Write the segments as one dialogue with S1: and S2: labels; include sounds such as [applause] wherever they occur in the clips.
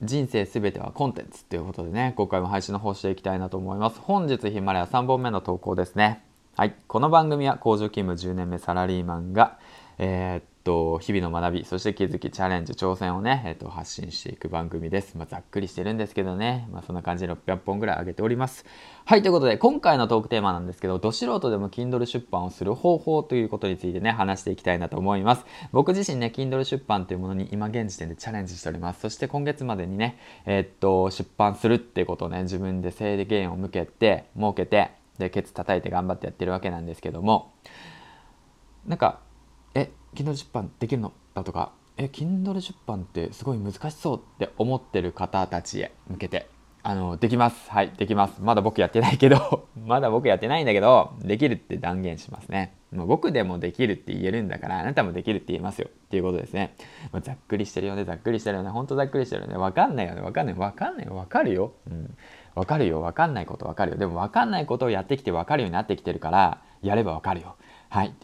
S1: 人生すべてはコンテンツということでね、今回も配信の方していきたいなと思います。本日ヒマラヤ3本目の投稿ですね。はい。この番組は工場勤務10年目サラリーマンが、えー、と、日々の学び、そして気づき、チャレンジ、挑戦をね、えっと、発信していく番組です。まあ、ざっくりしてるんですけどね、まあ、そんな感じで600本ぐらい上げております。はい、ということで、今回のトークテーマなんですけど、ど素人でも Kindle 出版をする方法ということについてね、話していきたいなと思います。僕自身ね、Kindle 出版というものに今現時点でチャレンジしております。そして今月までにね、え、っと、出版するってことをね、自分で制限を向けて、設けて、で、ケツ叩いて頑張ってやってるわけなんですけども、なんか、Kindle 出版できるのだとかえ Kindle 出版ってすごい難しそうって思ってる方たちへ向けてあのできます。はいできます。まだ僕やってないけど [laughs] まだ僕やってないんだけどできるって断言しますね。もう僕でもできるって言えるんだからあなたもできるって言えますよ。っていうことですね、まあ、ざっくりしてるよねざっくりしてるよね。ほんとざっくりしてるよね。わかんないよね。わかんない。わかんない。わかるよ。うん。わかるよ。わかんないことわかるよ。でもわかんないことをやってきてわかるようになってきてるからやればわかるよ。はい。[laughs]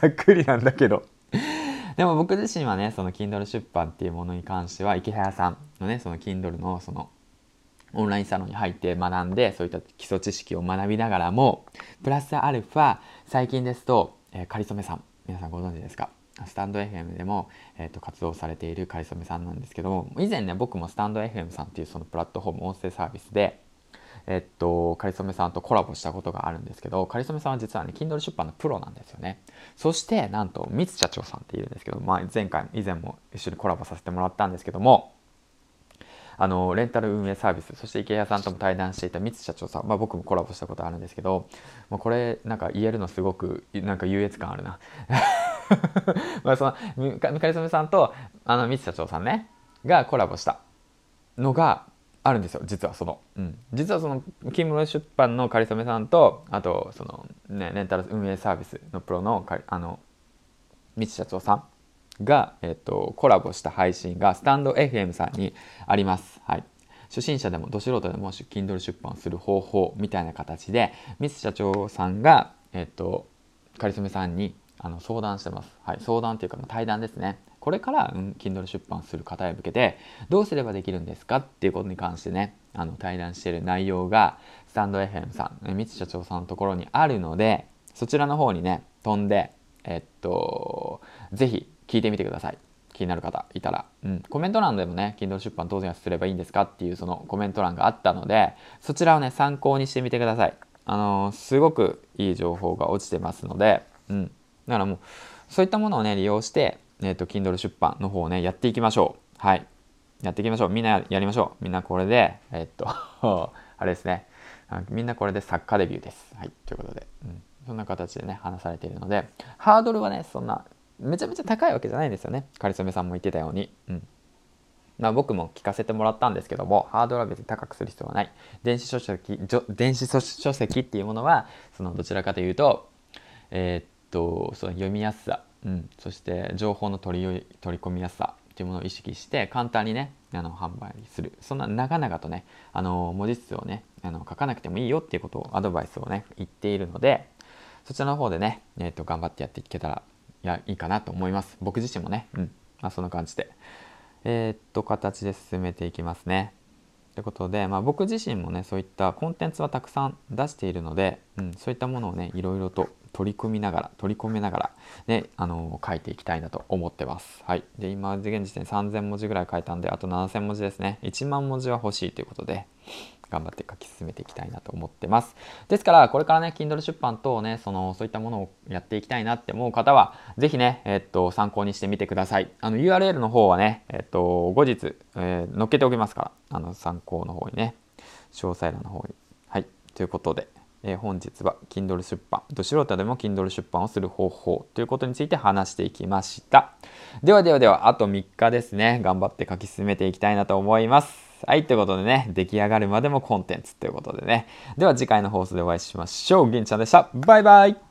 S1: ざっくりなんだけど。でも僕自身はねその Kindle 出版っていうものに関しては池早さんのねその Kindle のそのオンラインサロンに入って学んでそういった基礎知識を学びながらもプラスアルファ最近ですと、えー、かりそめさん皆さんご存知ですか？スタンド FM でも、えーと、活動されているかりそめさんなんですけども以前ね僕もスタンド FM さんっていうそのプラットフォーム音声サービスでえっと、かりそめさんとコラボしたことがあるんですけど、かりそめさんは実はね、Kindle 出版のプロなんですよね。そして、なんと、三津社長さんっているんですけど、まあ、前回、以前も一緒にコラボさせてもらったんですけども、あの、レンタル運営サービス、そして池谷さんとも対談していた三津社長さん、まあ僕もコラボしたことあるんですけど、まあ、これ、なんか言えるのすごく、なんか優越感あるな。[laughs] まあその、かりそめさんと、あの、三津社長さんね、がコラボしたのが、あるんですよ実はその、うん、実はそのキムロ出版のかりそめさんとあとそのねレンタル運営サービスのプロのあの三社長さんが、えっと、コラボした配信がスタンド FM さんにあります。はい、初心者でもど素人でも Kindle 出版する方法みたいな形で三社長さんが、えっと、かりそめさんにあの相談してます。はい、相談っていうか対談ですね。これから、うん、Kindle 出版する方へ向けてどうすればできるんですかっていうことに関してねあの対談している内容がスタンド FM さん三津社長さんのところにあるのでそちらの方にね飛んでえっとぜひ聞いてみてください。気になる方いたら、うん、コメント欄でもね Kindle 出版当然すればいいんですかっていうそのコメント欄があったのでそちらをね参考にしてみてください。あのー、すごくいい情報が落ちてますので、うん、だからもうそういったものをね利用してえっ、ー、と、Kindle 出版の方をね、やっていきましょう。はい。やっていきましょう。みんなやりましょう。みんなこれで、えっ、ー、とあれですね。みんなこれで作家デビューです。はい。ということで、うん、そんな形でね、話されているので、ハードルはね、そんな、めちゃめちゃ高いわけじゃないんですよね。かりそめさんも言ってたように。うん。まあ、僕も聞かせてもらったんですけども、ハードルは別に高くする必要はない。電子書籍、電子書籍っていうものは、そのどちらかというと、えー、っと、その読みやすさ、うん、そして情報の取り取り込みやすさっていうものを意識して簡単にねあの販売する。そんな長々とねあの文字数をねあの書かなくてもいいよっていうことをアドバイスをね言っているのでそちらの方でね、えー、と頑張ってやっていけたらいやいいかなと思います。僕自身もね、うん。まあ、そんな感じで。えー、っと形で進めていきますね。ということで、まあ、僕自身もねそういったコンテンツはたくさん出しているので、うん、そういったものをねいろいろと取り組みながら取り込めながらねあの書いていきたいなと思ってます。はい、で今現時点3000文字ぐらい書いたんであと7000文字ですね1万文字は欲しいということで頑張って書き進めていきたいなと思ってます。ですから、これからね、Kindle 出版等ね、その、そういったものをやっていきたいなって思う方は、ぜひね、えっと、参考にしてみてください。あの、URL の方はね、えっと、後日、えー、載っけておきますから、あの、参考の方にね、詳細欄の方に。はい、ということで、えー、本日は Kindle 出版、ど素人でも Kindle 出版をする方法ということについて話していきました。ではではでは、あと3日ですね、頑張って書き進めていきたいなと思います。はい、ということでね、出来上がるまでもコンテンツということでね。では次回の放送でお会いしましょう。銀ちゃんでした。バイバイ